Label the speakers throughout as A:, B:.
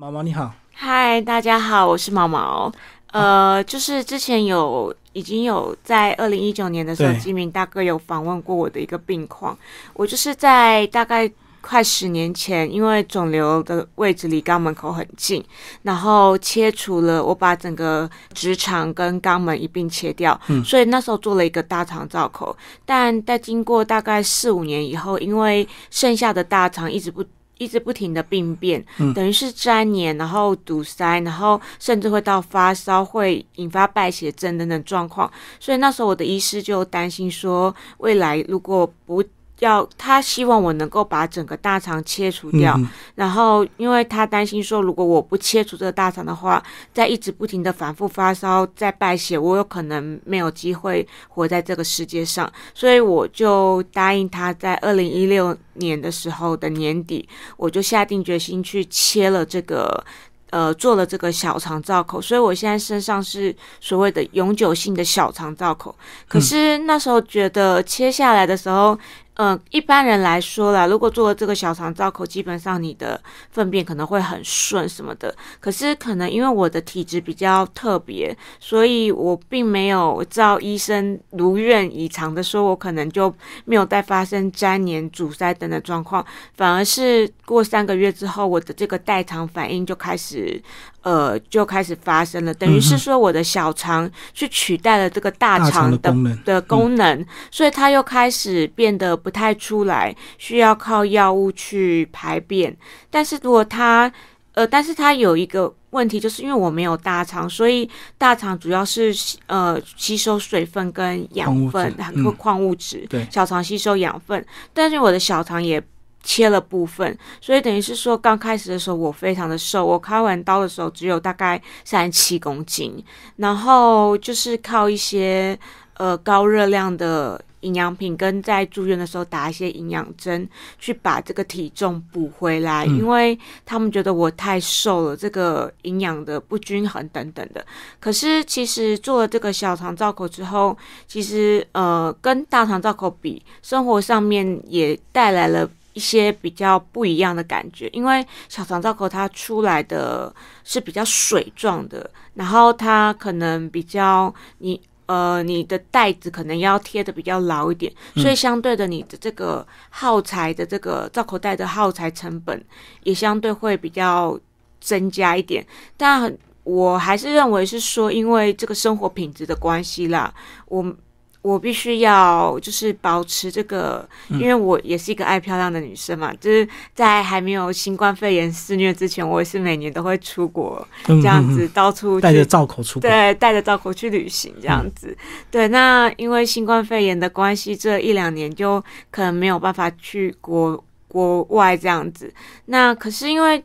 A: 毛毛你好，
B: 嗨，大家好，我是毛毛。呃，就是之前有已经有在二零一九年的时候，
A: 对
B: 基民大哥有访问过我的一个病况。我就是在大概快十年前，因为肿瘤的位置离肛门口很近，然后切除了，我把整个直肠跟肛门一并切掉，
A: 嗯
B: 所以那时候做了一个大肠造口。但在经过大概四五年以后，因为剩下的大肠一直不一直不停的病变，
A: 嗯
B: 等于是粘黏，然后堵塞，然后甚至会到发烧，会引发败血症等等状况。所以那时候我的医师就担心说，未来如果不要，他希望我能够把整个大肠切除掉，
A: 嗯
B: 然后，因为他担心说，如果我不切除这个大肠的话，在一直不停的反复发烧，再败血，我有可能没有机会活在这个世界上。所以我就答应他，在二零一六年的时候的年底，我就下定决心去切了这个。呃，做了这个小肠造口，所以我现在身上是所谓的永久性的小肠造口。可是那时候觉得切下来的时候，呃，一般人来说啦，如果做了这个小肠造口，基本上你的粪便可能会很顺什么的。可是可能因为我的体质比较特别，所以我并没有照医生如愿以偿的说，我可能就没有再发生粘连、阻塞等的状况，反而是过三个月之后，我的这个代偿反应就开始。呃，就开始发生了，等于是说我的小肠去取代了这个大
A: 大肠
B: 肠的
A: 的功能
B: 的功能，所以它又开始变得不太出来，需要靠药物去排便。但是如果它呃，但是它有一个问题，就是因为我没有大肠，所以大肠主要是呃吸收水分跟养分
A: 矿物质
B: 和矿物质，
A: 对
B: 小肠吸收养分，但是我的小肠也。切了部分，所以等于是说，刚开始的时候我非常的瘦，我开完刀的时候只有大概三十七公斤，然后就是靠一些呃高热量的营养品，跟在住院的时候打一些营养针，去把这个体重补回来，
A: 嗯
B: 因为他们觉得我太瘦了，这个营养的不均衡等等的。可是其实做了这个小肠造口之后，其实呃跟大肠造口比，生活上面也带来了。一些比较不一样的感觉，因为小肠造口它出来的是比较水状的，然后它可能比较你呃你的袋子可能要贴的比较牢一点，所以相对的你的这个耗材的这个造口袋的耗材成本也相对会比较增加一点，但我还是认为是说，因为这个生活品质的关系啦，我。我必须要就是保持这个，因为我也是一个爱漂亮的女生嘛，就是在还没有新冠肺炎肆虐之前，我也是每年都会出国
A: 嗯
B: 这样
A: 嗯
B: 子到处
A: 带着造口出国，
B: 对，带着照口去旅行这样子。对，那因为新冠肺炎的关系，这一两年就可能没有办法去国国外这样子。那可是因为，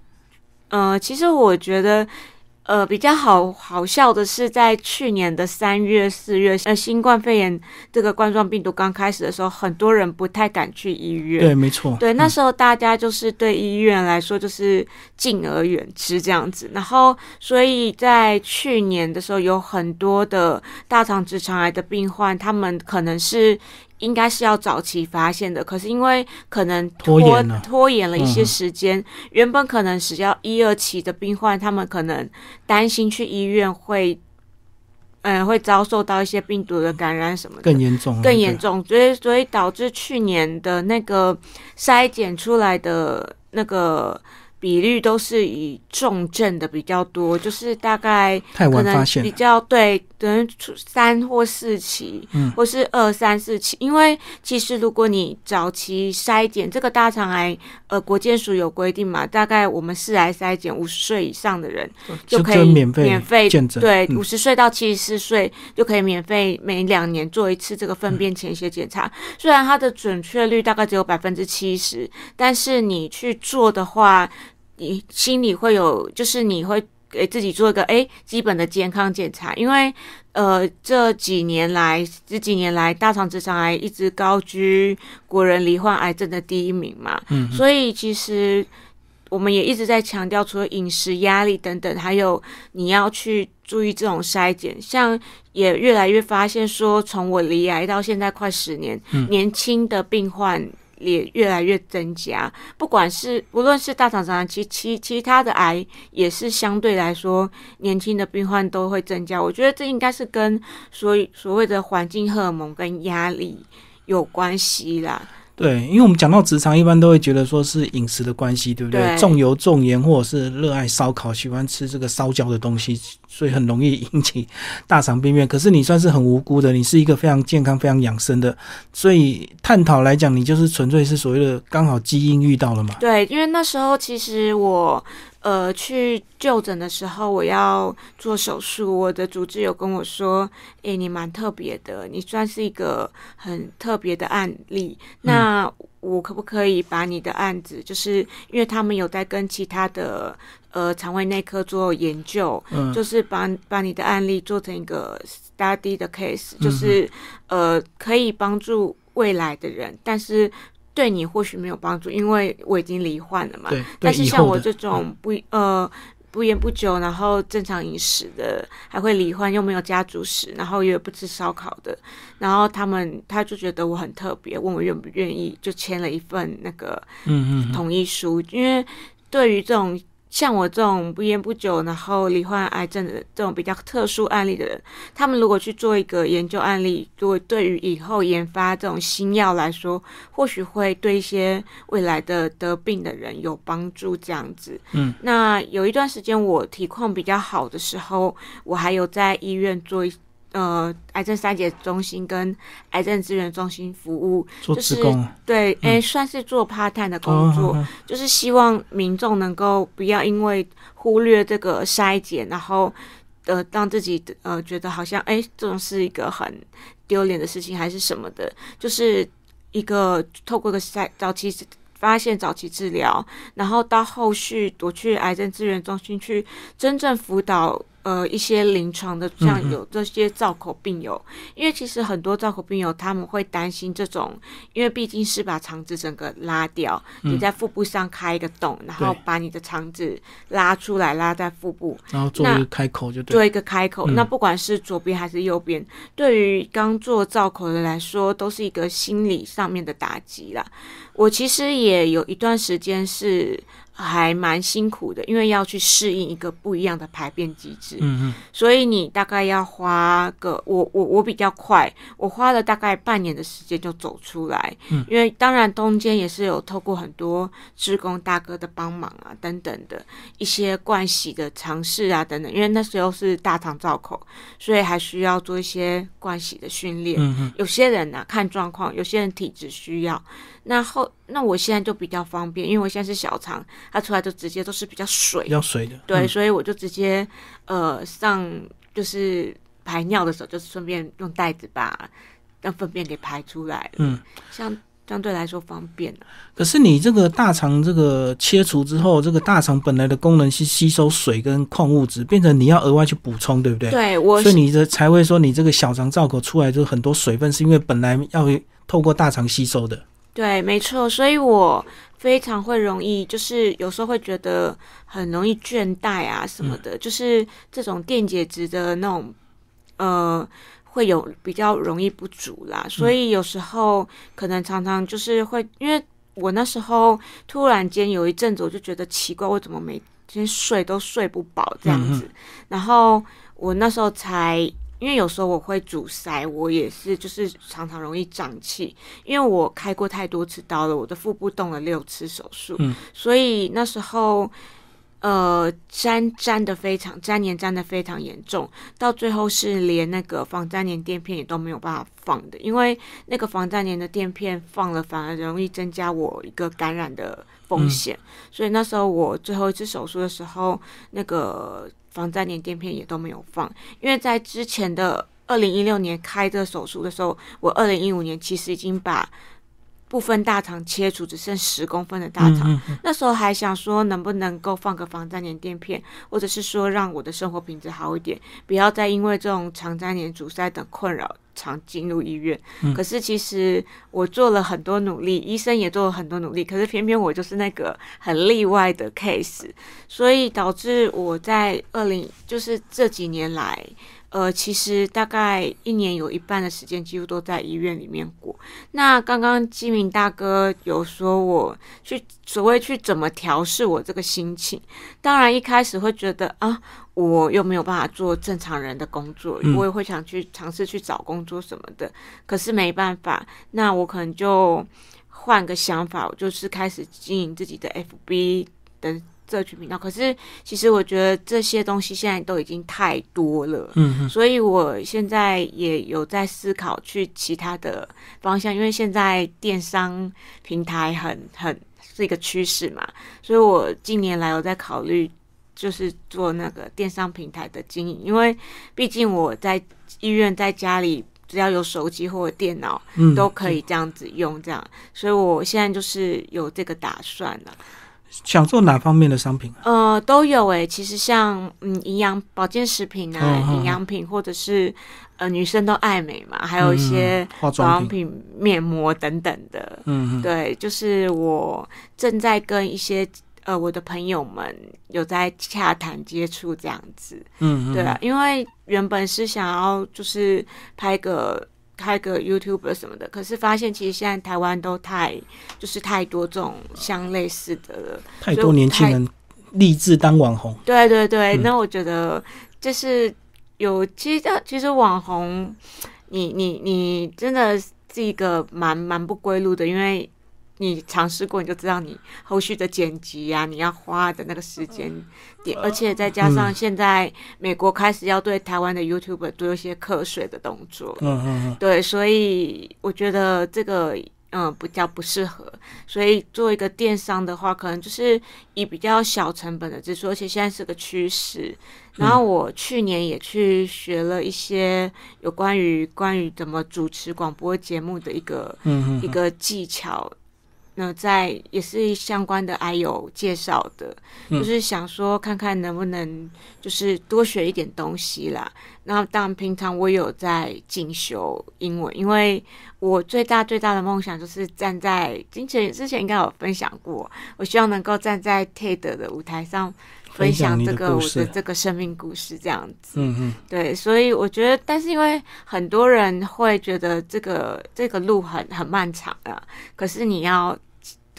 B: 呃，其实我觉得。呃，比较好好笑的是，在去年的三月、四月，呃，新冠肺炎这个冠状病毒刚开始的时候，很多人不太敢去医院。
A: 对，没错，
B: 对，那
A: 嗯
B: 时候大家就是对医院来说就是敬而远之这样子，然后所以在去年的时候，有很多的大肠直肠癌的病患，他们可能是。应该是要早期发现的，可是因为可能拖
A: 拖延了
B: 拖延了一些
A: 嗯。
B: 时间，原本可能只要一二期的病患，他们可能担心去医院会，嗯、会遭受到一些病毒的感染什么的，
A: 更严重
B: 更严重，所以所以导致去年的那个筛检出来的那个比率都是以重症的比较多，就是大概
A: 太
B: 可能
A: 晚发现
B: 比，较对，等于出三或四期，
A: 嗯
B: 或是二三四期。因为其实如果你早期筛检这个大肠癌，呃，国健署有规定嘛，大概我们是来筛检五十岁以上的人就可以
A: 免费
B: 免费
A: 见诊，
B: 对，
A: 嗯
B: 五十岁到七十四岁就可以免费每两年做一次这个粪便潜血检查。虽然它的准确率大概只有百分之七十，但是你去做的话，你心里会有，就是你会给自己做一个诶基本的健康检查，因为呃这几年来这几年来大肠直肠癌一直高居国人罹患癌症的第一名嘛，
A: 嗯，
B: 所以其实我们也一直在强调，除了饮食压力等等，还有你要去注意这种筛检，像也越来越发现说，从我离癌到现在快十年，
A: 嗯。
B: 年轻的病患也越来越增加。不管是不论是大肠直癌，其其其他的癌也是相对来说，年轻的病患都会增加。我觉得这应该是跟所所谓的环境荷尔蒙跟压力有关系啦。
A: 对，因为我们讲到直肠，一般都会觉得说是饮食的关系，对不对？重油重盐，或者是热爱烧烤，喜欢吃这个烧焦的东西，所以很容易引起大肠病变。可是你算是很无辜的，你是一个非常健康、非常养生的，所以探讨来讲，你就是纯粹是所谓的刚好基因遇到了嘛？
B: 对，因为那时候其实我。呃，去就诊的时候，我要做手术，我的主治有跟我说：“诶，你蛮特别的，你算是一个很特别的案例。那我可不可以把你的案子，就是因为他们有在跟其他的呃肠胃内科做研究，就是把把你的案例做成一个 study 的 case，就是呃可以帮助未来的人，但是。”对你或许没有帮助，因为我已经罹患了嘛。
A: 对。
B: 但是像我这种不呃不烟不酒，然后正常饮食的，还会罹患又没有家族史，然后也不吃烧烤的，然后他们他就觉得我很特别，问我愿不愿意，就签了一份那个嗯嗯同意书，因为对于这种。像我这种不烟不酒，然后罹患癌症的这种比较特殊案例的人，他们如果去做一个研究案例，对对于以后研发这种新药来说，或许会对一些未来的得病的人有帮助。这样子，嗯，那有一段时间我体况比较好的时候，我还有在医院做一。呃，癌症筛检中心跟癌症资源中心服务，就是对，哎，算是做 part time 的工作，就是希望民众能够不要因为忽略这个筛检，然后呃，让自己呃觉得好像哎，这种是一个很丢脸的事情，还是什么的，就是一个透过个筛早期发现、早期治疗，然后到后续我去癌症资源中心去真正辅导。呃，一些临床的像有这些造口病友，因为其实很多造口病友他们会担心这种，因为毕竟是把肠子整个拉掉，你在腹部上开一个洞，然后把你的肠子拉出来，拉在腹部，
A: 然后做一个开口就
B: 做一个开口。那不管是左边还是右边，对于刚做造口的来说，都是一个心理上面的打击啦。我其实也有一段时间是。还蛮辛苦的，因为要去适应一个不一样的排便机制。嗯嗯，所以你大概要花个我我我比较快，我花了大概半年的时间就走出来。嗯，因为当然中间也是有透过很多职工大哥的帮忙啊等等的一些惯洗的尝试啊等等，因为那时候是大肠造口，所以还需要做一些惯洗的训练。嗯嗯，有些人呢看状况，有些人体质需要。那后那我现在就比较方便，因为我现在是小肠，它出来就直接都是比较水，
A: 比较水的。
B: 对，所以我就直接呃上就是排尿的时候，就顺便用袋子把让粪便给排出来。嗯，相相对来说方便
A: 可是你这个大肠这个切除之后，这个大肠本来的功能是吸收水跟矿物质，变成你要额外去补充，对不对？
B: 对，我
A: 所以你的才会说你这个小肠造口出来就是很多水分，是因为本来要透过大肠吸收的。
B: 对，没错，所以我非常会容易，就是有时候会觉得很容易倦怠啊什么的，就是这种电解质的那种，呃，会有比较容易不足啦。所以有时候可能常常就是会，因为我那时候突然间有一阵子，我就觉得奇怪，我怎么每天睡都睡不饱这样子，然后我那时候才。因为有时候我会阻塞，我也是就是常常容易胀气，因为我开过太多次刀了，我的腹部动了六次手术，所以那时候呃粘粘的非常粘黏粘的非常严重，到最后是连那个防粘连垫片也都没有办法放的，因为那个防粘连的垫片放了反而容易增加我一个感染的风险，所以那时候我最后一次手术的时候那个。防粘连垫片也都没有放，因为在之前的二零一六年开这手术的时候，我二零一五年其实已经把部分大肠切除，只剩十公分的大肠。那时候还想说，能不能够放个防粘连垫片，或者是说让我的生活品质好一点，不要再因为这种肠粘连阻塞等困扰。常进入医院，可是其实我做了很多努力，医生也做了很多努力，可是偏偏我就是那个很例外的 case，所以导致我在二零就是这几年来，呃，其实大概一年有一半的时间几乎都在医院里面过。那刚刚基明大哥有说我去所谓去怎么调试我这个心情，当然一开始会觉得啊，我又没有办法做正常人的工作，我也会想去尝试去找工作什么的，可是没办法，那我可能就换个想法，我就是开始经营自己的 FB 的。社群频道，可是其实我觉得这些东西现在都已经太多了，
A: 嗯，
B: 所以我现在也有在思考去其他的方向，因为现在电商平台很很是一个趋势嘛，所以我近年来有在考虑，就是做那个电商平台的经营，因为毕竟我在医院在家里只要有手机或者电脑，嗯，都可以这样子用，这样，所以我现在就是有这个打算了。
A: 想做哪方面的商品？
B: 呃，都有诶。其实像嗯，营养保健食品啊，营养品，或者是呃，女生都爱美嘛，还有一些
A: 化妆品、
B: 面膜等等的。
A: 嗯，
B: 对，就是我正在跟一些呃我的朋友们有在洽谈接触这样子。
A: 嗯，
B: 对啊，因为原本是想要就是拍个。开个 YouTube 什么的，可是发现其实现在台湾都太就是太多这种相类似的了，
A: 太多年轻人立志当网红。
B: 对对对，那我觉得就是有其实其实网红，你你你真的是一个蛮蛮不归路的，因为。你尝试过，你就知道你后续的剪辑啊，你要花的那个时间点，而且再加上现在美国开始要对台湾的 YouTube 做一些课税的动作，
A: 嗯嗯嗯，
B: 对，所以我觉得这个嗯比较不适合。所以做一个电商的话，可能就是以比较小成本的支出，而且现在是个趋势。然后我去年也去学了一些有关于关于怎么主持广播节目的一个一个技巧。那在也是相关的，还有介绍的，就是想说看看能不能就是多学一点东西啦。那当然平常我有在进修英文，因为我最大最大的梦想就是站在之前之前应该有分享过，我希望能够站在 TED 的舞台上分享这个我的这个生命故事这样子。
A: 嗯嗯，
B: 对，所以我觉得，但是因为很多人会觉得这个这个路很很漫长啊，可是你要。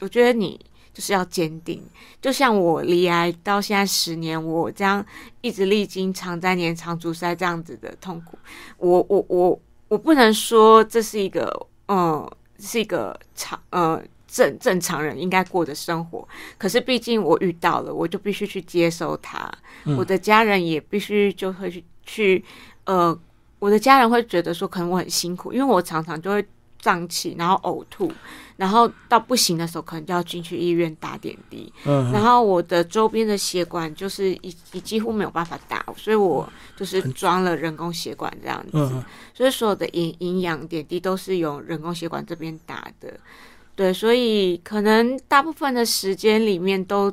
B: 我觉得你就是要坚定，就像我离癌到现在十年，我这样一直历经肠粘连、肠阻塞这样子的痛苦，我我我我不能说这是一个嗯是一个常呃正正常人应该过的生活，可是毕竟我遇到了，我就必须去接受它。我的家人也必须就会去去呃，我的家人会觉得说可能我很辛苦，因为我常常就会胀气，然后呕吐。然后到不行的时候，可能就要进去医院打点滴。
A: 嗯，
B: 然后我的周边的血管就是已已几乎没有办法打，所以我就是装了人工血管这样子。
A: 嗯，
B: 所以所有的营营养点滴都是由人工血管这边打的。对，所以可能大部分的时间里面都。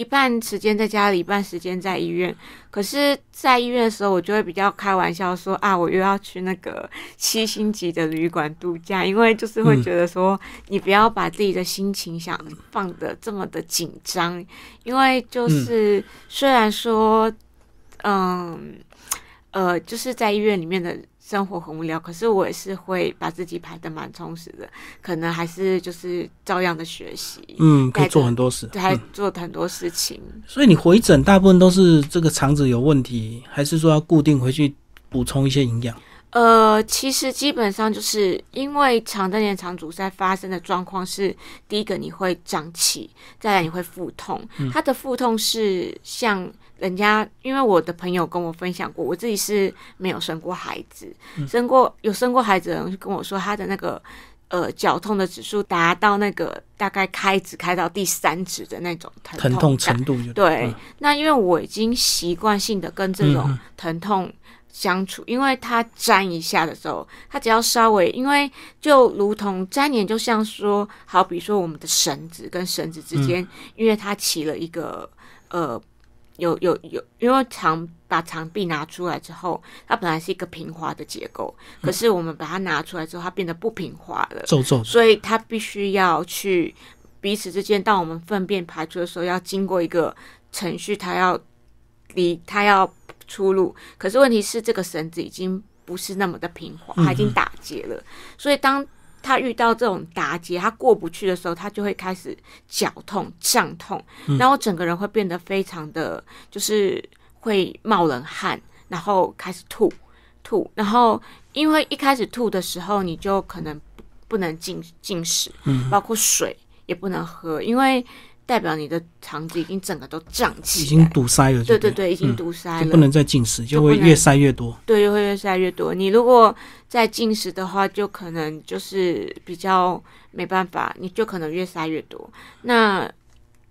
B: 一半时间在家里，一半时间在医院。可是，在医院的时候，我就会比较开玩笑说：“啊，我又要去那个七星级的旅馆度假。”因为就是会觉得说，你不要把自己的心情想放的这么的紧张。因为就是虽然说，嗯，呃，就是在医院里面的。生活很无聊，可是我也是会把自己排的蛮充实的，可能还是就是照样的学习，
A: 嗯，可以做很多事，
B: 还做很多事情。
A: 所以你回诊大部分都是这个肠子有问题，还是说要固定回去补充一些营养？
B: 呃，其实基本上就是因为肠粘连、肠阻塞发生的状况是，第一个你会胀气，再来你会腹痛，它的腹痛是像。人家因为我的朋友跟我分享过，我自己是没有生过孩子，生过有生过孩子的人跟我说，他的那个呃绞痛的指数达到那个大概开指开到第三指的那种疼
A: 痛程度。
B: 对，那因为我已经习惯性的跟这种疼痛相处，因为它粘一下的时候，它只要稍微，因为就如同粘连，就像说，好比说我们的绳子跟绳子之间，因为它起了一个呃。有有有，因为墙把墙壁拿出来之后，它本来是一个平滑的结构，可是我们把它拿出来之后，它变得不平滑了，
A: 皱皱，
B: 所以它必须要去彼此之间，当我们粪便排出的时候，要经过一个程序，它要离它要出路。可是问题是，这个绳子已经不是那么的平滑，它已经打结了。所以当他遇到这种打结，他过不去的时候，他就会开始绞痛、胀痛，然后整个人会变得非常的，就是会冒冷汗，然后开始吐吐。然后因为一开始吐的时候，你就可能不能进进食，包括水也不能喝，因为。代表你的肠子已经整个都胀起，
A: 已经堵塞了。
B: 对对对，已经堵塞了，
A: 不能再进食，就会越塞越多。
B: 对，就会越塞越多。你如果再进食的话，就可能就是比较没办法，你就可能越塞越多。那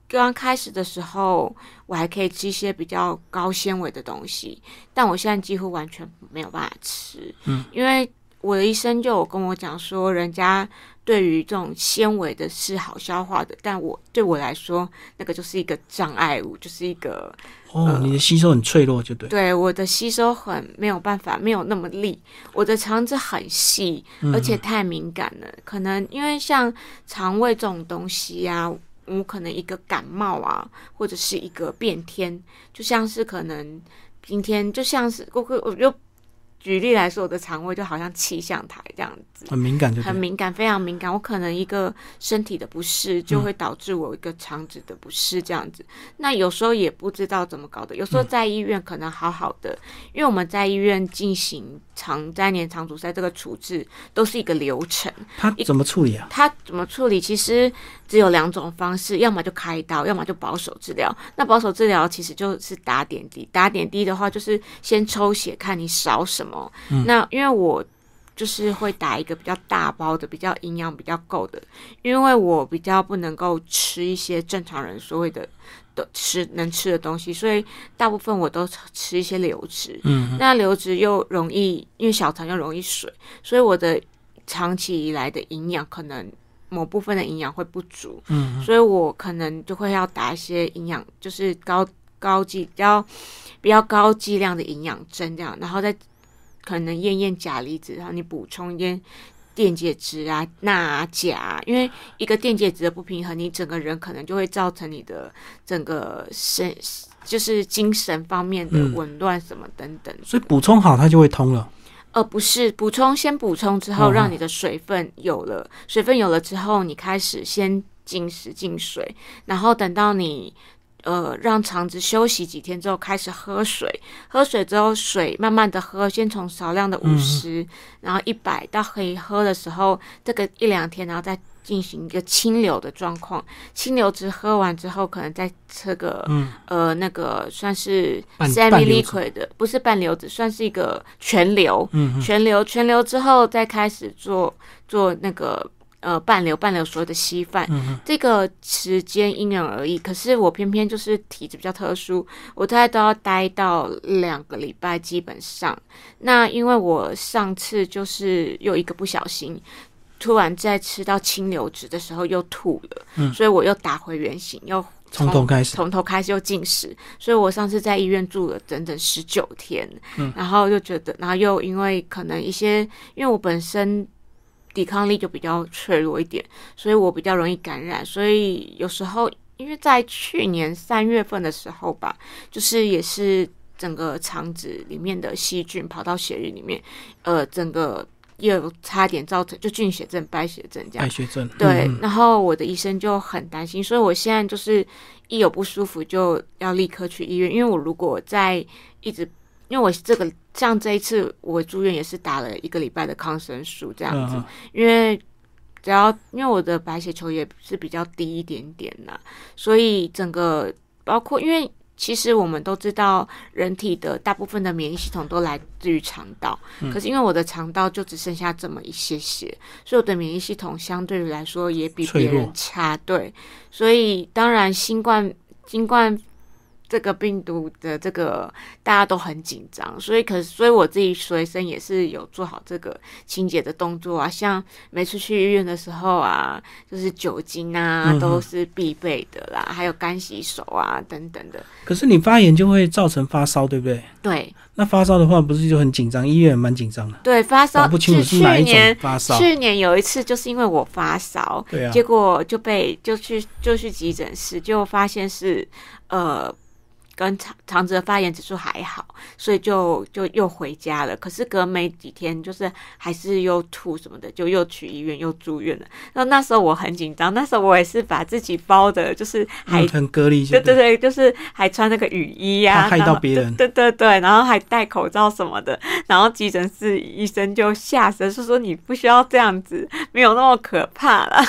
B: 刚开始的时候，我还可以吃一些比较高纤维的东西，但我现在几乎完全没有办法吃。嗯，因为我的医生就有跟我讲说，人家。对于这种纤维的是好消化的，但我对我来说，那个就是一个障碍物，就是一个
A: 哦，你的吸收很脆弱，就对。
B: 对，我的吸收很没有办法，没有那么利。我的肠子很细，而且太敏感了。可能因为像肠胃这种东西啊，我可能一个感冒啊，或者是一个变天，就像是可能今天就像是我我就。举例来说，我的肠胃就好像气象台这样子，
A: 很敏感，就
B: 很敏感，非常敏感。我可能一个身体的不适，就会导致我一个肠子的不适这样子。那有时候也不知道怎么搞的，有时候在医院可能好好的，因为我们在医院进行肠粘连肠阻塞这个处置都是一个流程。
A: 他怎么处理啊？
B: 他怎么处理？其实只有两种方式，要么就开刀，要么就保守治疗。那保守治疗其实就是打点滴，打点滴的话就是先抽血看你少什么。那因为我就是会打一个比较大包的，比较营养比较够的，因为我比较不能够吃一些正常人所谓的的吃能吃的东西，所以大部分我都吃一些流质。嗯，那流质又容易，因为小肠又容易水，所以我的长期以来的营养可能某部分的营养会不足。嗯，所以我可能就会要打一些营养，就是高高剂比较比较高剂量的营养针这样，然后再。可能验验钾离子，然后你补充一点电解质啊、钠啊、钾，因为一个电解质的不平衡，你整个人可能就会造成你的整个身，就是精神方面的紊乱什么等等。
A: 所以补充好，它就会通了。
B: 呃，不是补充，先补充之后，让你的水分有了，水分有了之后，你开始先进食进水，然后等到你。呃，让肠子休息几天之后，开始喝水。喝水之后，水慢慢的喝，先从少量的五十，然后一百到可以喝的时候，这个一两天，然后再进行一个清流的状况。清流值喝完之后，可能再吃个呃那个算是 semi liquid 的，不是半流子，算是一个全流。全流全流之后，再开始做做那个。呃，半流半流所有的稀饭，嗯这个时间因人而异。可是我偏偏就是体质比较特殊，我大概都要待到两个礼拜，基本上。那因为我上次就是又一个不小心，突然在吃到清流质的时候又吐了，所以我又打回原形，又
A: 从头开始，
B: 从头开始又进食。所以我上次在医院住了整整十九天，嗯然后又觉得，然后又因为可能一些，因为我本身。抵抗力就比较脆弱一点，所以我比较容易感染。所以有时候，因为在去年三月份的时候吧，就是也是整个肠子里面的细菌跑到血液里面，呃，整个又差点造成就菌血症、败血症这样。
A: 败血症。
B: 对，然后我的医生就很担心，所以我现在就是一有不舒服就要立刻去医院，因为我如果在一直。因为我这个像这一次我住院也是打了一个礼拜的抗生素这样子，因为只要因为我的白血球也是比较低一点点呐，所以整个包括因为其实我们都知道人体的大部分的免疫系统都来自于肠道，可是因为我的肠道就只剩下这么一些些，所以我的免疫系统相对来说也比别人差，对，所以当然新冠新冠。这个病毒的这个大家都很紧张，所以可所以我自己随身也是有做好这个清洁的动作啊，像每次去医院的时候啊，就是酒精啊都是必备的啦，还有干洗手啊等等的。
A: 可是你发炎就会造成发烧，对不对？
B: 对。
A: 那发烧的话，不是就很紧张？医院蛮紧张的。
B: 对，发烧
A: 不清楚是哪一种发烧。
B: 去年有一次就是因为我发烧，
A: 对啊，
B: 结果就被就去就去急诊室，就发现是呃。跟肠肠子的发炎指数还好，所以就就又回家了。可是隔没几天，就是还是又吐什么的，就又去医院又住院了。然后那时候我很紧张，那时候我也是把自己包的，就是还
A: 很隔离，
B: 对对对，就是还穿那个雨衣呀，
A: 害到别人，
B: 对对对，然后还戴口罩什么的。然后急诊室医生就吓死，是说你不需要这样子，没有那么可怕了。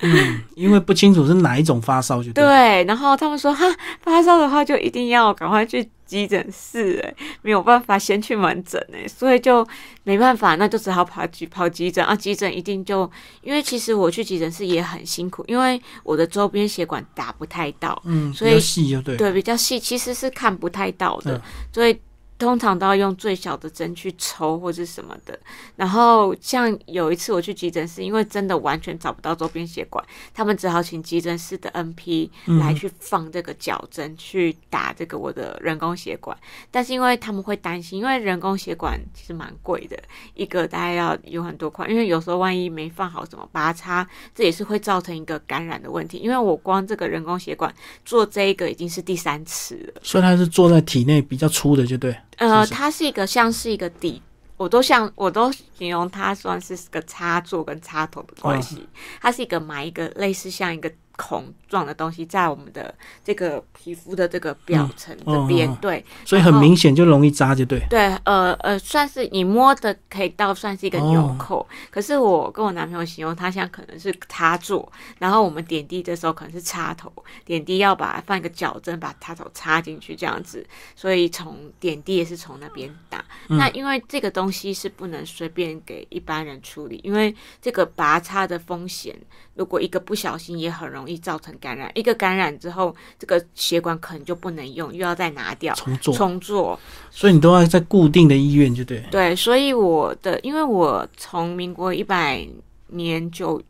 A: 嗯，因为不清楚是哪一种发烧，就
B: 对。然后他们说，哈，发烧的话就一定要赶快去急诊室，哎，没有办法先去门诊，哎，所以就没办法，那就只好跑急跑急诊啊。急诊一定就，因为其实我去急诊室也很辛苦，因为我的周边血管打不太到，
A: 嗯，
B: 所以
A: 细就对，
B: 对，比较细，其实是看不太到的，所以。通常都要用最小的针去抽或者什么的，然后像有一次我去急诊室，因为真的完全找不到周边血管，他们只好请急诊室的 NP 来去放这个矫针去打这个我的人工血管。但是因为他们会担心，因为人工血管其实蛮贵的，一个大概要有很多块，因为有时候万一没放好怎么拔插，这也是会造成一个感染的问题。因为我光这个人工血管做这一个已经是第三次了，
A: 所以它是做在体内比较粗的，就对。
B: 呃，它是一个像是一个底，我都像我都形容它算是个插座跟插头的关系，它是一个买一个类似像一个。孔状的东西在我们的这个皮肤的这个表层这边，对，
A: 所以很明显就容易扎，就对。
B: 对，呃呃，算是你摸的可以到算是一个纽扣，可是我跟我男朋友形容它像可能是插座，然后我们点滴的时候可能是插头，点滴要把放一个矫正把插头插进去这样子，所以从点滴也是从那边打。那因为这个东西是不能随便给一般人处理，因为这个拔插的风险，如果一个不小心也很容易。造成感染，一个感染之后，这个血管可能就不能用，又要再拿掉
A: 重做
B: 重做，
A: 所以你都要在固定的医院，就对。
B: 对，所以我的，因为我从民国一百年九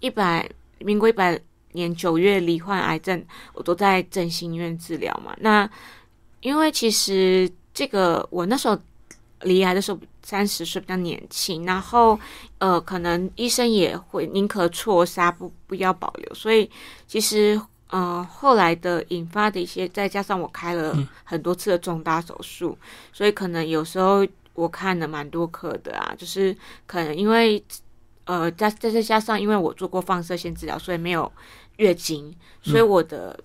B: 一百民国一百年九月罹患癌症，我都在振兴医院治疗嘛。那因为其实这个我那时候。离癌的时候三十岁比较年轻，然后呃，可能医生也会宁可错杀不不要保留，所以其实呃后来的引发的一些，再加上我开了很多次的重大手术，所以可能有时候我看了蛮多科的啊，就是可能因为呃再再再加上因为我做过放射线治疗，所以没有月经，所以我的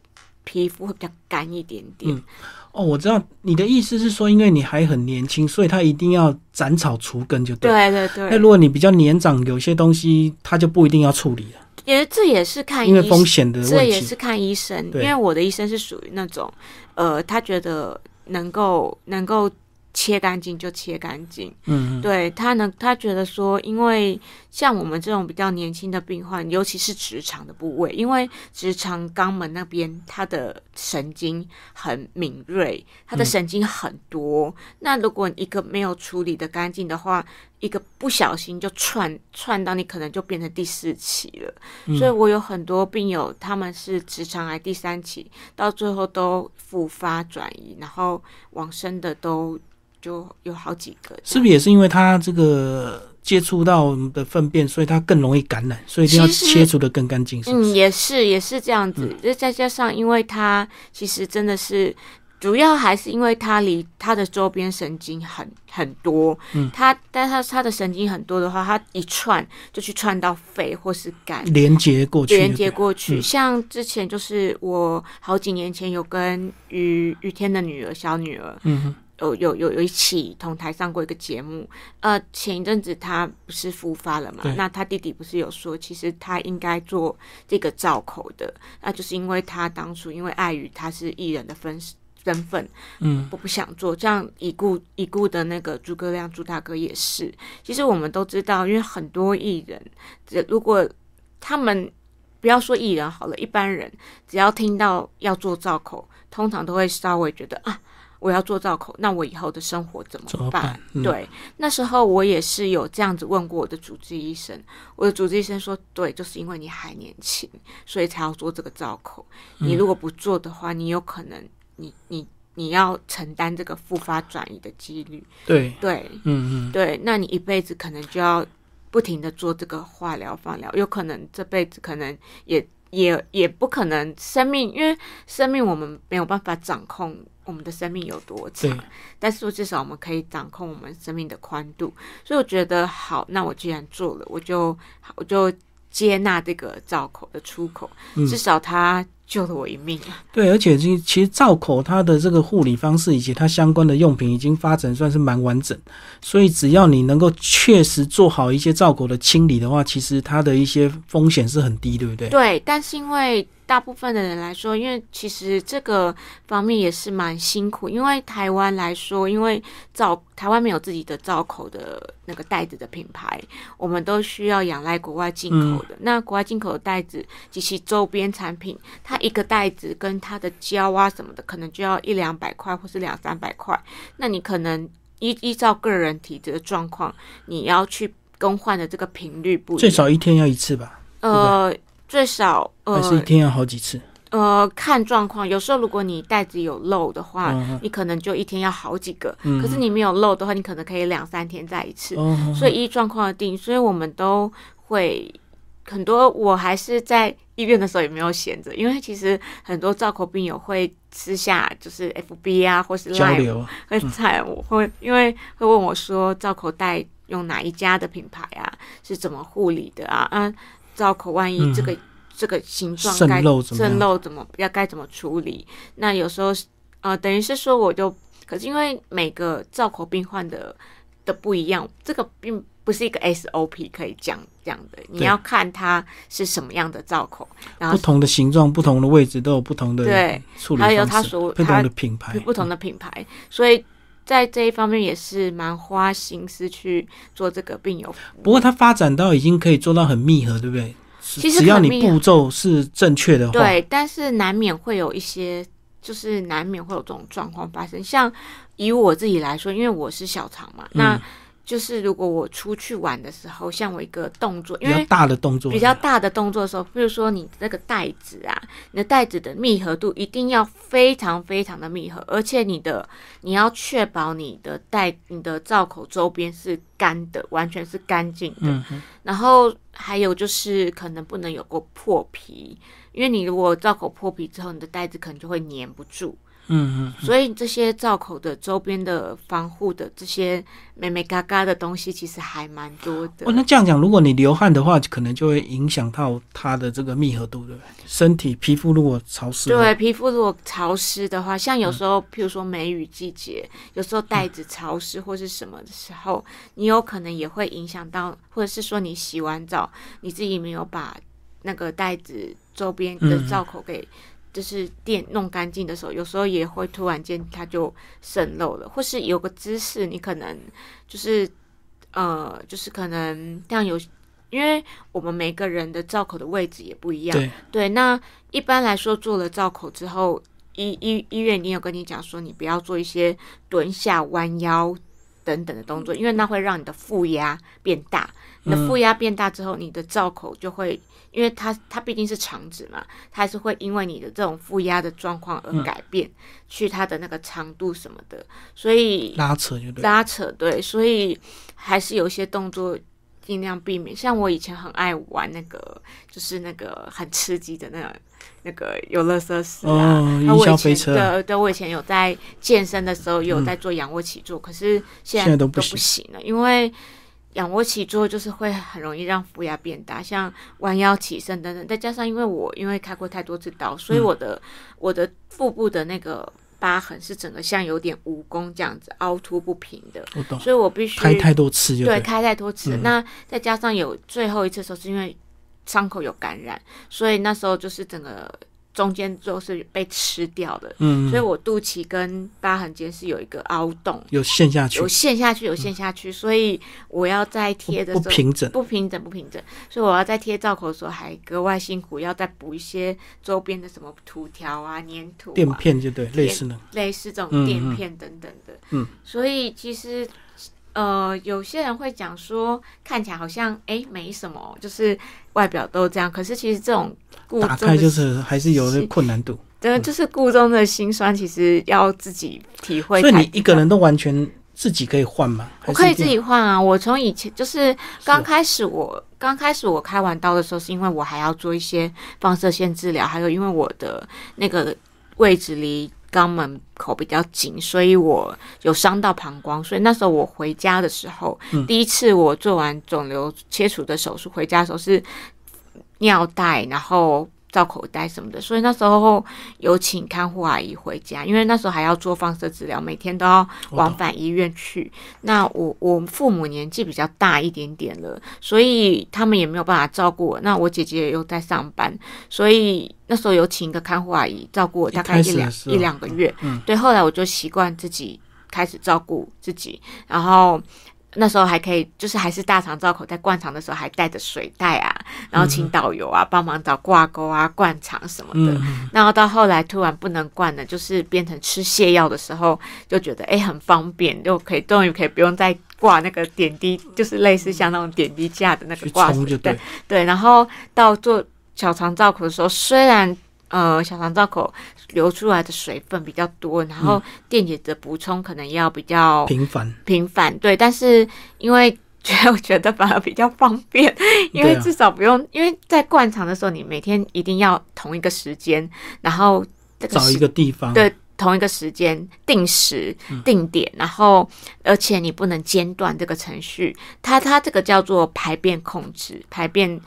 B: 皮肤会比较干一点点。
A: 哦，我知道你的意思是说，因为你还很年轻，所以他一定要斩草除根，就对。
B: 对对对。
A: 那如果你比较年长，有些东西他就不一定要处理了。
B: 也这也是看
A: 因为风险的问题，
B: 这也是看医生。因为我的医生是属于那种，呃，他觉得能够能够。切干净就切干净，
A: 嗯，
B: 对他能，他觉得说，因为像我们这种比较年轻的病患，尤其是直肠的部位，因为直肠肛门那边它的神经很敏锐，它的神经很多。那如果一个没有处理的干净的话，一个不小心就串串到你，可能就变成第四期了。所以我有很多病友，他们是直肠癌第三期，到最后都复发转移，然后往生的都。就有好几个，
A: 是不是也是因为他这个接触到的粪便，所以他更容易感染，所以一定要切除的更干净？嗯，
B: 也是也是这样子。再加上，因为他其实真的是主要还是因为它离它的周边神经很很多，
A: 嗯，
B: 它但他他的神经很多的话，它一串就去串到肺或是肝，
A: 连接过去，
B: 连接过去。像之前就是我好几年前有跟雨雨天的女儿小女儿，
A: 嗯。
B: 有有有有一起同台上过一个节目，呃，前一阵子他不是复发了嘛？那他弟弟不是有说，其实他应该做这个造口的，那就是因为他当初因为碍于他是艺人的分身份，
A: 嗯，
B: 我不想做。这样已故已故的那个诸葛亮朱大哥也是，其实我们都知道，因为很多艺人，如果他们不要说艺人好了，一般人只要听到要做造口，通常都会稍微觉得啊。我要做造口，那我以后的生活怎么办？对，那时候我也是有这样子问过我的主治医生，我的主治医生说，对，就是因为你还年轻，所以才要做这个造口。你如果不做的话，你有可能，你你你要承担这个复发转移的几率。
A: 对
B: 对，
A: 嗯嗯，
B: 对，那你一辈子可能就要不停的做这个化疗、放疗，有可能这辈子可能也。也也不可能生命，因为生命我们没有办法掌控我们的生命有多长，但是至少我们可以掌控我们生命的宽度。所以我觉得好，那我既然做了，我就我就接纳这个造口的出口，至少它。救了我一命啊！
A: 对，而且其其实造口它的这个护理方式以及它相关的用品已经发展算是蛮完整，所以只要你能够确实做好一些造口的清理的话，其实它的一些风险是很低，对不对？
B: 对，但是因为。大部分的人来说，因为其实这个方面也是蛮辛苦。因为台湾来说，因为造台湾没有自己的造口的那个袋子的品牌，我们都需要仰赖国外进口的。那国外进口的袋子及其周边产品，它一个袋子跟它的胶啊什么的，可能就要一两百块或是两三百块。那你可能依依照个人体质的状况，你要去更换的这个频率不
A: 最少一天要一次吧？呃。
B: 最少呃，
A: 还是一天要好几次。
B: 呃，看状况，有时候如果你袋子有漏的话，你可能就一天要好几个。可是你没有漏的话，你可能可以两三天再一次。所以依状况而定。所以我们都会很多，我还是在医院的时候也没有闲着，因为其实很多造口病友会私下就是 FB 啊，或是
A: 交流，
B: 会在我会因为会问我说，造口袋用哪一家的品牌啊？是怎么护理的啊？嗯。造口万一这个这个形状该渗漏怎么要该怎么处理？那有时候呃，等于是说我就可是因为每个造口病患的的不一样，这个并不是一个 SOP 可以讲讲的。你要看它是什么样的造口，然后
A: 不同的形状、不同的位置都有不同的
B: 对。
A: 处理
B: 还有它所
A: 不同的品牌，
B: 不同的品牌，所以在这一方面也是蛮花心思去做这个病友。
A: 不过它发展到已经可以做到很密合，对不对？
B: 其实
A: 只要你步骤是正确的话，
B: 对，但是难免会有一些，就是难免会有这种状况发生。像以我自己来说，因为我是小肠嘛，那。就是如果我出去玩的时候，像我一个动作，因为
A: 大的动作，
B: 比较大的动作的时候，比如说你那个袋子啊，你的袋子的密合度一定要非常非常的密合，而且你的你要确保你的袋、你的罩口周边是干的，完全是干净的。嗯然后还有就是可能不能有过破皮，因为你如果罩口破皮之后，你的袋子可能就会粘不住。嗯嗯，所以这些造口的周边的防护的这些美美嘎嘎的东西，其实还蛮多的。
A: 哦，那这样讲，如果你流汗的话，可能就会影响到它的这个密合度，对不对？身体皮肤如果潮湿，
B: 对，皮肤如果潮湿的话，像有时候，譬如说梅雨季节，有时候袋子潮湿或是什么的时候，你有可能也会影响到，或者是说你洗完澡，你自己没有把那个袋子周边的罩口给。就是电弄干净的时候，有时候也会突然间它就渗漏了，或是有个姿势，你可能就是呃，就是可能像有，因为我们每个人的造口的位置也不一样，对，那一般来说做了造口之后，医医医院你有跟你讲说，你不要做一些蹲下、弯腰等等的动作，因为那会让你的负压变大，你的负压变大之后，你的造口就会。因为它它毕竟是肠子嘛，它还是会因为你的这种负压的状况而改变，去它的那个长度什么的，所以
A: 拉扯就对，
B: 拉扯对，所以还是有些动作尽量避免。像我以前很爱玩那个，就是那个很刺激的那个那个游乐设施啊，
A: 那我以前
B: 对对，我以前有在健身的时候有在做仰卧起坐，可是现在都不行了，因为。仰卧起坐就是会很容易让腹压变大，像弯腰起身等等，再加上因为我因为开过太多次刀，所以我的我的腹部的那个疤痕是整个像有点蜈蚣这样子凹凸不平的，
A: 我懂，
B: 所以我必须
A: 开太多次，
B: 对，开太多次。那再加上有最后一次的时候是因为伤口有感染，所以那时候就是整个。中间都是被吃掉的，嗯，所以我肚脐跟疤痕间是有一个凹洞，
A: 有陷下去，
B: 有陷下去，有陷下去，所以我要再贴的时候
A: 不平整，
B: 不平整，不平整，所以我要在贴造口的时候还格外辛苦，要再补一些周边的什么涂条啊、粘土、
A: 垫片，就对，类似的，
B: 类似这种垫片等等的，嗯，所以其实。呃，有些人会讲说，看起来好像哎没什么，就是外表都这样。可是其实这种
A: 打开就是还是有那困难度。
B: 对，就是故中的辛酸，其实要自己体会。
A: 所以你一个人都完全自己可以换吗？
B: 我可以自己换啊。我从以前就是刚开始，我刚开始我开完刀的时候，是因为我还要做一些放射线治疗，还有因为我的那个位置离肛门口比较紧，所以我有伤到膀胱。所以那时候我回家的时候，第一次我做完肿瘤切除的手术，回家的时候是尿袋，然后。造口袋什么的，所以那时候有请看护阿姨回家，因为那时候还要做放射治疗，每天都要往返医院去。那我我父母年纪比较大一点点了，所以他们也没有办法照顾我。那我姐姐又在上班，所以那时候有请一个看护阿姨照顾我，大概一两一两个月。对，后来我就习惯自己开始照顾自己，然后。那时候还可以，就是还是大肠造口，在灌肠的时候还带着水袋啊，然后请导游啊帮忙找挂钩啊、灌肠什么的。然后到后来突然不能灌了，就是变成吃泻药的时候，就觉得哎很方便，就可以终于可以不用再挂那个点滴，就是类似像那种点滴架的那个挂水
A: 对
B: 对。然后到做小肠造口的时候，虽然呃小肠造口。流出来的水分比较多，然后电解质补充可能要比较
A: 频繁
B: 频繁，对。但是因为 我觉得反而比较方便，因为至少不用，因为在灌肠的时候，你每天一定要同一个时间，然后
A: 找一个地方，
B: 对，同一个时间定时定点，然后而且你不能间断这个程序，它它这个叫做排便控制、排便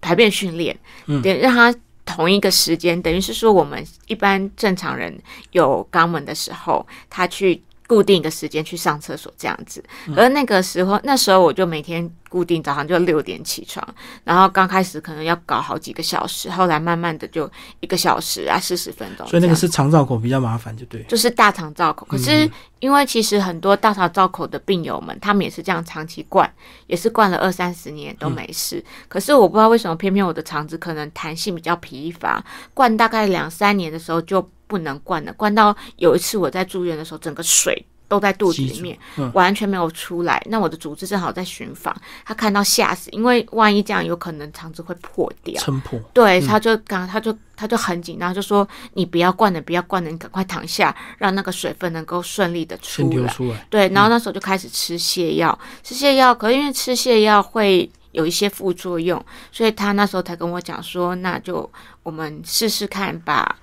B: 排便训练，嗯，得让它。同一个时间，等于是说，我们一般正常人有肛门的时候，他去。固定一个时间去上厕所这样子，而那个时候那时候我就每天固定早上就六点起床，然后刚开始可能要搞好几个小时，后来慢慢的就一个小时啊四十分钟。
A: 所以那个是肠造口比较麻烦，就对。
B: 就是大肠造口，可是因为其实很多大肠造口的病友们，他们也是这样长期灌，也是灌了二三十年都没事。可是我不知道为什么偏偏我的肠子可能弹性比较疲乏，灌大概两三年的时候就。不能灌的，灌到有一次我在住院的时候，整个水都在肚子里面，完全没有出来。那我的主治正好在巡房，他看到吓死，因为万一这样，有可能肠子会破掉。
A: 撑破。
B: 对，他就刚他就他就很紧张，就说你不要灌了，不要灌了，你赶快躺下，让那个水分能够顺利的出来。
A: 出来。
B: 对，然后那时候就开始吃泻药，吃泻药，可是因为吃泻药会有一些副作用，所以他那时候才跟我讲说，那就我们试试看把。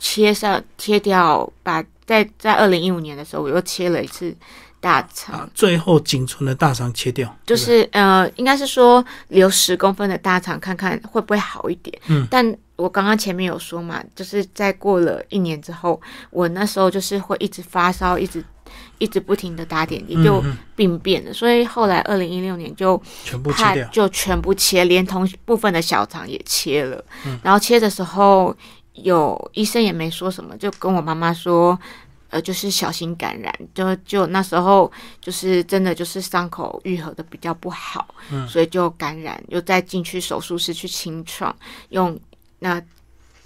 B: 切上切掉，把在在二零一五年的时候，我又切了一次大肠，
A: 最后仅存的大肠切掉，
B: 就是呃，应该是说留十公分的大肠，看看会不会好一点。嗯，但我刚刚前面有说嘛，就是在过了一年之后，我那时候就是会一直发烧，一直一直不停的打点滴，就病变了。所以后来二零一六年就
A: 全部切掉，
B: 就全部切，连同部分的小肠也切了。嗯，然后切的时候。有医生也没说什么，就跟我妈妈说，呃，就是小心感染，就就那时候就是真的就是伤口愈合的比较不好，嗯，所以就感染，又再进去手术室去清创，用那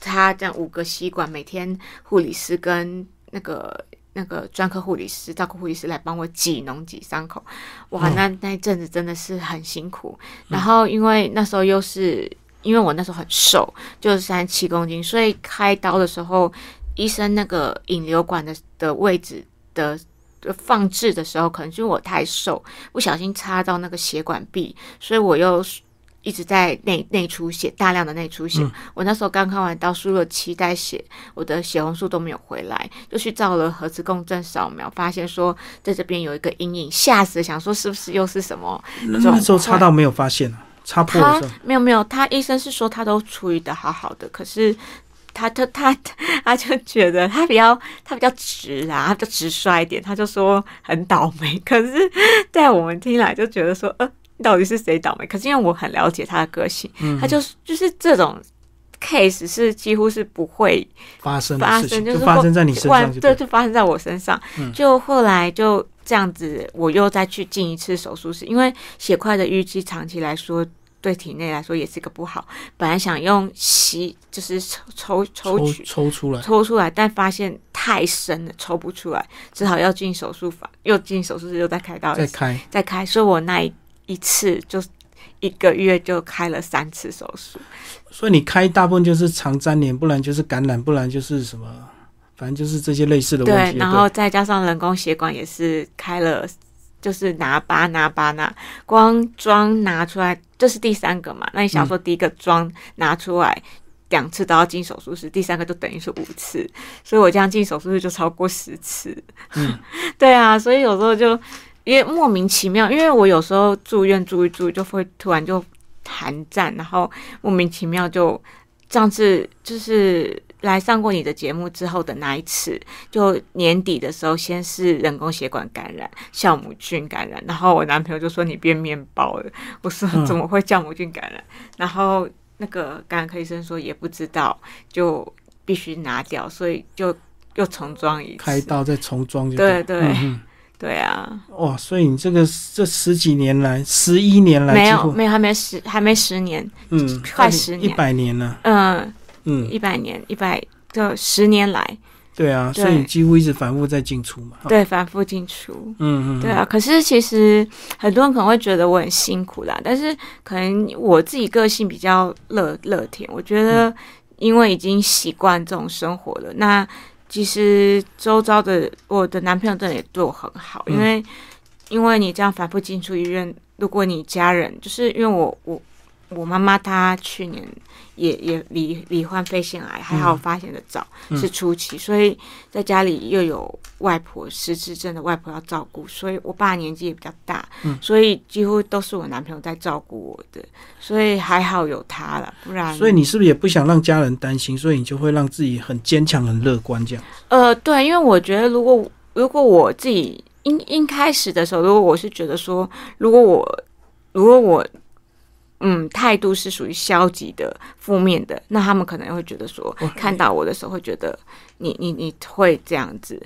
B: 他这样五个吸管，每天护理师跟那个那个专科护理师、照顾护理师来帮我挤脓挤伤口，哇，那那一阵子真的是很辛苦，然后因为那时候又是。因为我那时候很瘦，就是三十七公斤，所以开刀的时候，医生那个引流管的的位置的放置的时候，可能就是我太瘦，不小心插到那个血管壁，所以我又一直在内内出血，大量的内出血。我那时候刚看完刀，输了七袋血，我的血红素都没有回来，就去照了核磁共振扫描，发现说在这边有一个阴影，吓死，想说是不是又是什么？
A: 那时候插到没有发现啊。他
B: 没有没有，他医生是说他都处理的好好的，可是他他他 他就觉得他比较他比较直啊，他比较直率一点，他就说很倒霉。可是，在我们听来就觉得说，呃，到底是谁倒霉？可是因为我很了解他的个性，他就是就是这种 case 是几乎是不会
A: 发生
B: 发生，
A: 就是发生在你身上，
B: 对，就发生在我身上。就后来就。这样子，我又再去进一次手术室，因为血块的淤积长期来说对体内来说也是一个不好。本来想用吸，就是抽抽抽取
A: 抽出来，
B: 抽出来，但发现太深了，抽不出来，只好要进手术房，又进手术室，又再开刀，
A: 再开，
B: 再开。所以我那一次就一个月就开了三次手术。
A: 所以你开大部分就是肠粘连，不然就是感染，不然就是什么。反正就是这些类似的问
B: 对，然后再加上人工血管也是开了，就是拿拔拿拔拿，光装拿出来，这是第三个嘛？那你想说第一个装拿出来两次都要进手术室，第三个就等于是五次，所以我这样进手术室就超过十次。
A: 嗯，
B: 对啊，所以有时候就因为莫名其妙，因为我有时候住院住一住就会突然就寒战，然后莫名其妙就上次就是来上过你的节目之后的那一次，就年底的时候，先是人工血管感染、酵母菌感染，然后我男朋友就说你变面包了，我说
A: 嗯。
B: 怎么会酵母菌感染？然后那个感染科医生说也不知道，就必须拿掉，所以就又重装一次。
A: 开刀再重装就
B: 对对
A: 嗯
B: 对啊，
A: 哇，所以你这个这十几年来，十一年来
B: 没有没有还没十还没十年，
A: 嗯，
B: 快十年。
A: 一百年了，
B: 嗯，
A: 嗯，
B: 一百年一百就十年来，
A: 对啊，
B: 对。
A: 所以你几乎一直反复在进出嘛。哈，
B: 对，反复进出。
A: 嗯嗯，
B: 对啊，可是其实很多人可能会觉得我很辛苦啦，但是可能我自己个性比较乐乐天，我觉得因为已经习惯这种生活了，那其实周遭的我的男朋友真的也对我很好，因为、因为你这样反复进出医院，如果你家人就是因为我我我妈妈她去年也也罹罹患肺腺癌，还好发现的早，
A: 嗯。
B: 是初期，所以在家里又有外婆失智症的外婆要照顾，所以我爸年纪也比较大，
A: 嗯
B: 所以几乎都是我男朋友在照顾我的，所以还好有他了，不然
A: 所以你是不是也不想让家人担心，所以你就会让自己很坚强、很乐观这样？
B: 呃，对，因为我觉得如果如果我自己一一开始的时候，如果我是觉得说，如果我如果我嗯态度是属于消极的、负面的，那他们可能会觉得说，看到我的时候会觉得你你你会这样子，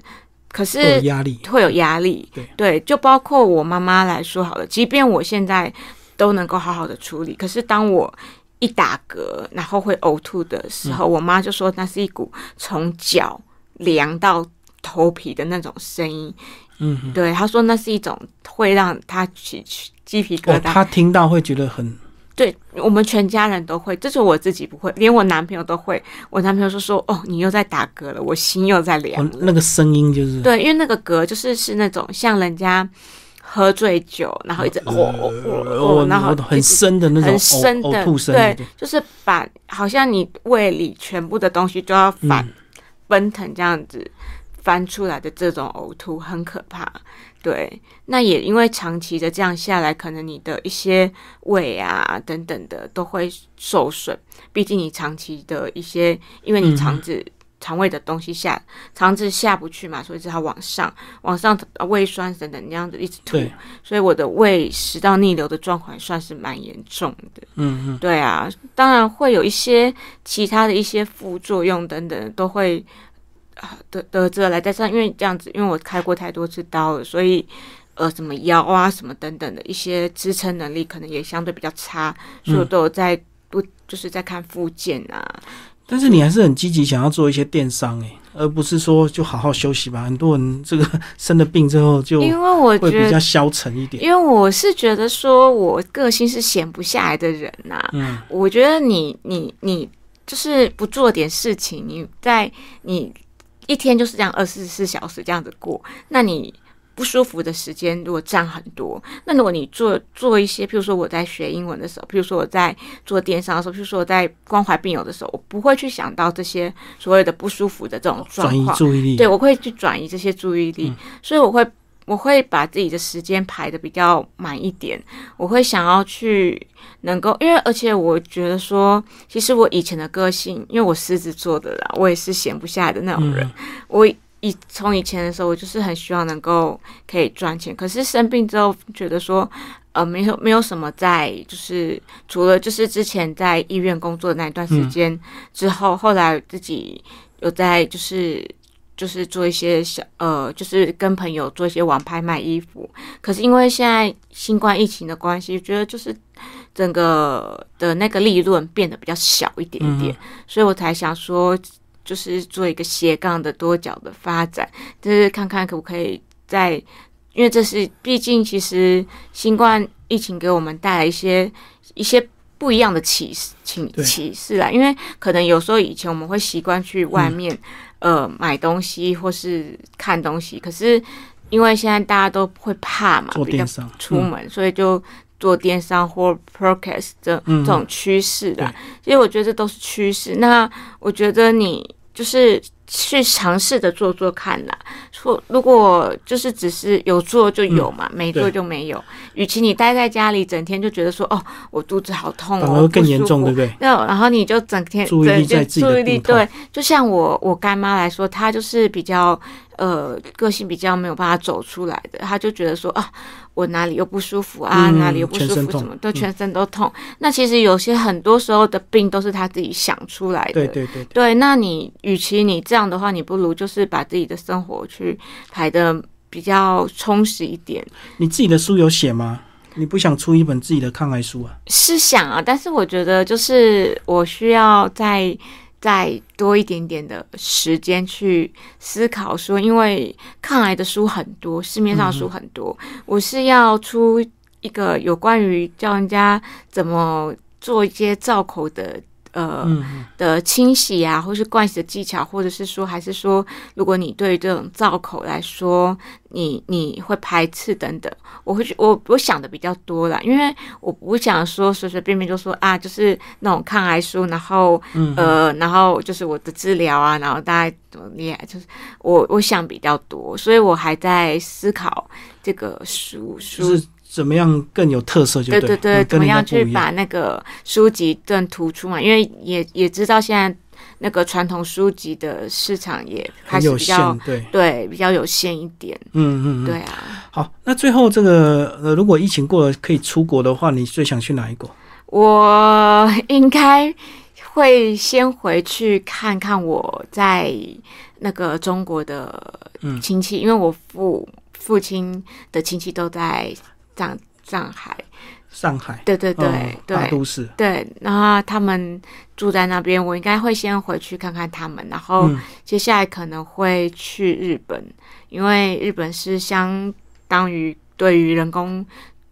B: 可是
A: 会有压力。
B: 会有压力。
A: 对
B: 就包括我妈妈来说好了，即便我现在都能够好好的处理，可是当我一打嗝，然后会呕吐的时候，我妈就说那是一股从脚凉到头皮的那种声音。
A: 嗯，
B: 对，她说那是一种会让她起起鸡皮疙
A: 哦，
B: 瘩。
A: 他听到会觉得很
B: 对我们全家人都会，这是我自己不会，连我男朋友都会。我男朋友就说：“哦，你又在打嗝了，我心又在凉。
A: 哦那个声音就是
B: 对，因为那个嗝就是是那种像人家喝醉酒，然后一直哦哦哦哦，然后
A: 呃很深的那种
B: 很深的
A: 呕吐声，
B: 对，就是把好像你胃里全部的东西都要反
A: 嗯
B: 奔腾这样子翻出来的这种呕吐很可怕。对，那也因为长期的这样下来，可能你的一些胃啊等等的都会受损。毕竟你长期的一些，因为你肠子、肠胃的东西下，肠子下不去嘛，所以只好往上，往上呃胃酸等等那样子一直吐，所以我的胃食道逆流的状况算是蛮严重的。
A: 嗯嗯，
B: 对啊，当然会有一些其他的一些副作用等等，都会啊得得知而来。加上因为这样子，因为我开过太多次刀了，所以呃，什么腰啊什么等等的一些支撑能力可能也相对比较差，所以我都有在不就是在看附件啊。
A: 但是你还是很积极，想要做一些电商诶，而不是说就好好休息吧。很多人这个 生了病之后就
B: 因为我
A: 会
B: 觉得
A: 比较消沉一点。
B: 因为我是觉得说，我个性是闲不下来的人呐、
A: 嗯
B: 我觉得你你你就是不做点事情，你在你一天就是这样二十四小时这样子过，那你不舒服的时间如果占很多，那如果你做做一些，譬如说我在学英文的时候，譬如说我在做电商的时候，譬如说我在关怀病友的时候，我不会去想到这些所谓的不舒服的这种状
A: 转移
B: 况。
A: 注意力，
B: 对，我会去转移这些注意力，所以我会我会把自己的时间排的比较满一点，我会想要去能够，因为而且我觉得说，其实我以前的个性，因为我狮子座的啦，我也是闲不下来的那种人，
A: 嗯
B: 我以从以前的时候，我就是很希望能够可以赚钱，可是生病之后觉得说。呃，没有没有什么在，就是除了就是之前在医院工作的那一段时间之后，后来自己有在就是就是做一些小呃，就是跟朋友做一些网拍卖衣服。可是因为现在新冠疫情的关系，觉得就是整个的那个利润变得比较小一点点，所以我才想说，就是做一个斜杠的多角的发展，就是看看可不可以在。因为这是，毕竟其实新冠疫情给我们带来一些一些不一样的启示启启示啦。因为可能有时候以前我们会习惯去外面，呃买东西或是看东西。可是因为现在大家都会怕嘛，
A: 做电商
B: 出门，所以就做电商或 podcast 这这种趋势的。其实我觉得这都是趋势。那我觉得你就是。去尝试着做做看啦，说如果就是只是有做就有嘛，没做就没有。与其你待在家里整天就觉得说哦，我肚子好痛，反
A: 而更严重，对不对？
B: 那然后你就整天
A: 注意力在自己的
B: 注意力对，就像我我干妈来说，她就是比较。呃，个性比较没有办法走出来的，他就觉得说啊，我哪里又不舒服啊，哪里又不舒服，什么都全身都痛。那其实有些很多时候的病都是他自己想出来的。
A: 对对对。
B: 对，那你与其你这样的话，你不如就是把自己的生活去排的比较充实一点。
A: 你自己的书有写吗？你不想出一本自己的抗癌书啊？
B: 是想啊，但是我觉得就是我需要在。再多一点点的时间去思考，说，因为抗癌的书很多，市面上书很多，我是要出一个有关于教人家怎么做一些造口的。呃的清洗啊，或是灌洗的技巧，或者是说，还是说，如果你对于这种造口来说，你你会排斥等等，我会我我想的比较多啦，因为我不想说随随便便就说啊，就是那种抗癌书，然后呃，然后就是我的治疗啊，然后大家怎么厉害，就是我我想比较多，所以我还在思考这个书书。
A: 怎么样更有特色？就对
B: 对对，怎么样去把那个书籍更突出嘛？因为也也知道现在那个传统书籍的市场也开始比较
A: 对
B: 对比较有限一点。
A: 嗯嗯，
B: 对啊。
A: 好，那最后这个呃，如果疫情过了可以出国的话，你最想去哪一国？
B: 我应该会先回去看看我在那个中国的亲戚，因为我父父亲的亲戚都在。上上海，
A: 上海，
B: 对对对对，
A: 大都市，
B: 对。然后他们住在那边，我应该会先回去看看他们，然后接下来可能会去日本，因为日本是相当于对于人工。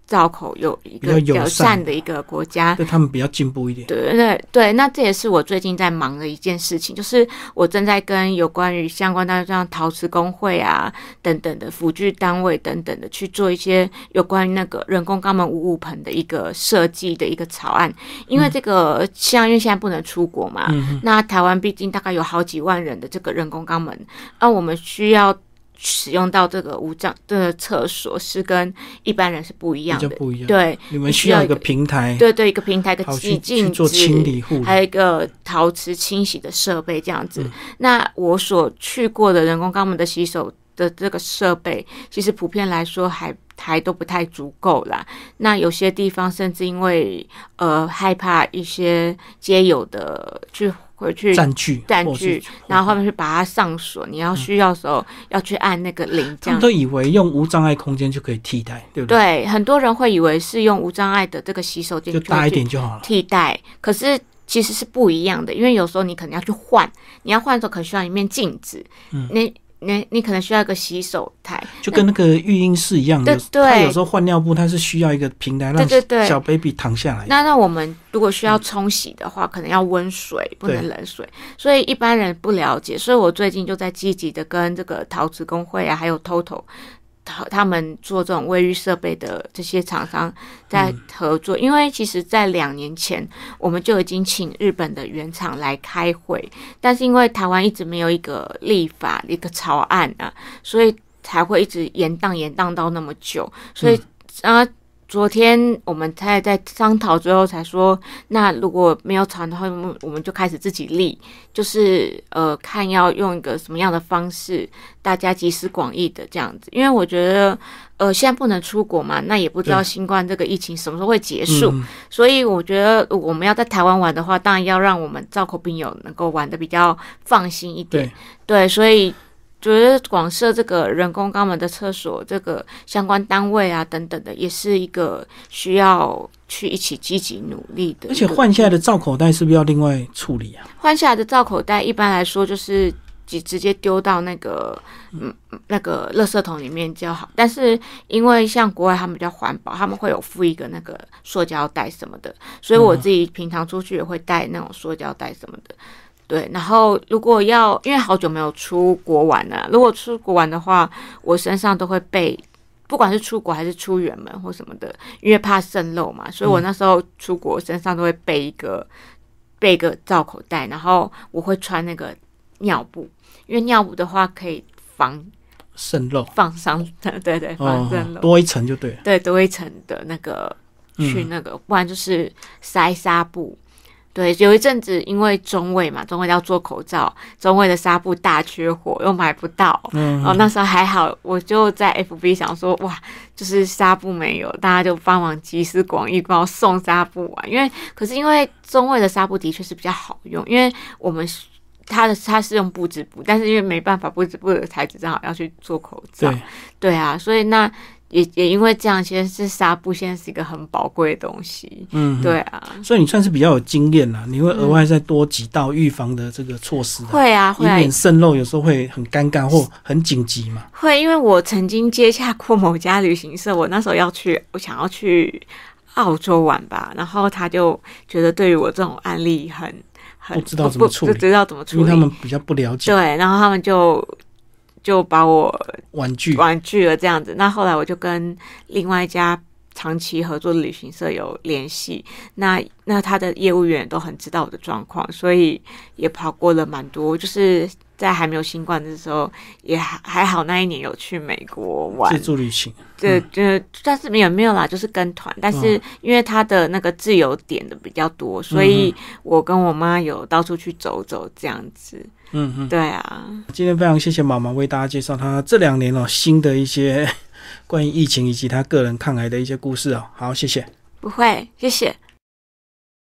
B: 造口有一个友善的一个国家，
A: 对他们比较进步一点。
B: 对对对，那这也是我最近在忙的一件事情，就是我正在跟有关于相关的像陶瓷工会啊等等的辅具单位等等的去做一些有关于那个人工肛门五五盆的一个设计的一个草案。因为这个像因为现在不能出国嘛，那台湾毕竟大概有好几万人的这个人工肛门，那我们需要。使用到这个无障的厕所是跟一般人是不一样的，
A: 不一样。
B: 对，
A: 你们需要一个平台，
B: 对对，一个平台的洗净
A: 做清理护，
B: 还有一个陶瓷清洗的设备这样子。那我所去过的人工肛门的洗手的这个设备，其实普遍来说还还都不太足够啦。那有些地方甚至因为呃害怕一些街友的去。回去
A: 占据
B: 占据，然后后面去把它上锁。你要需要的时候要去按那个铃，这样
A: 都以为用无障碍空间就可以替代，对不对？
B: 对，很多人会以为是用无障碍的这个洗手间
A: 就大一点就好了，
B: 替代。可是其实是不一样的，因为有时候你可能要去换，你要换的时候可能需要一面镜子，嗯，那。你你可能需要一个洗手台，
A: 就跟那个育婴室一样的。对对，有时候换尿布，它是需要一个平台让小 baby 躺下来。
B: 那那我们如果需要冲洗的话，可能要温水，不能冷水，所以一般人不了解。所以我最近就在积极的跟这个陶瓷工会啊，还有 TOTO。他他们做这种卫浴设备的这些厂商在合作，因为其实，在两年前我们就已经请日本的原厂来开会，但是因为台湾一直没有一个立法一个草案啊，所以才会一直延宕延宕到那么久，所以啊。昨天我们才在商讨，最后才说，那如果没有草的话，我们我们就开始自己立，就是呃，看要用一个什么样的方式，大家集思广益的这样子。因为我觉得，呃，现在不能出国嘛，那也不知道新冠这个疫情什么时候会结束，所以我觉得我们要在台湾玩的话，当然要让我们造口病友能够玩的比较放心一点。对，所以。觉得广设这个人工肛门的厕所，这个相关单位啊等等的，也是一个需要去一起积极努力的。
A: 而且换下来的造口袋是不是要另外处理啊？
B: 换下来的造口袋一般来说就是直直接丢到那个嗯那个垃圾桶里面就好。但是因为像国外他们比较环保，他们会有附一个那个塑胶袋什么的，所以我自己平常出去也会带那种塑胶袋什么的。对，然后如果要，因为好久没有出国玩了，如果出国玩的话，我身上都会备，不管是出国还是出远门或什么的，因为怕渗漏嘛，所以我那时候出国身上都会备一个备一个罩口袋，然后我会穿那个尿布，因为尿布的话可以防
A: 渗漏，
B: 放伤，对对，防渗漏，
A: 多一层就对了，
B: 对，多一层的那个去那个，不然就是塞纱布。对，有一阵子因为中卫嘛，中卫要做口罩，中卫的纱布大缺货，又买不到。嗯，哦，那时候还好，我就在 FB 想说，哇，就是纱布没有，大家就帮忙集思广益，帮我送纱布啊。因为，可是因为中卫的纱布的确是比较好用，因为我们它的它是用布织布，但是因为没办法，布织布的材质正好要去做口罩。对，对啊，所以那。也也因为这样，其实是纱布现在是一个很宝贵的东西。嗯，对啊，
A: 所以你算是比较有经验啦。你会额外再多几道预防的这个措施，
B: 会啊，会
A: 以免渗漏，有时候会很尴尬或很紧急嘛。
B: 会，因为我曾经接洽过某家旅行社，我那时候要去，我想要去澳洲玩吧，然后他就觉得对于我这种案例很很
A: 不知道怎么处理，
B: 不知道怎么处理，
A: 因为他们比较不了解。
B: 对，然后他们就。就把我
A: 婉拒
B: 婉拒了这样子，那后来我就跟另外一家长期合作的旅行社有联系，那那他的业务员都很知道我的状况，所以也跑过了蛮多，就是在还没有新冠的时候，也还还好那一年有去美国玩。
A: 自助旅行，
B: 对，就但是没有没有啦，就是跟团，但是因为他的那个自由点的比较多，所以我跟我妈有到处去走走这样子。嗯嗯，对啊，
A: 今天非常谢谢妈妈为大家介绍她这两年哦新的一些 关于疫情以及她个人抗癌的一些故事哦。好，谢谢。
B: 不会，谢谢。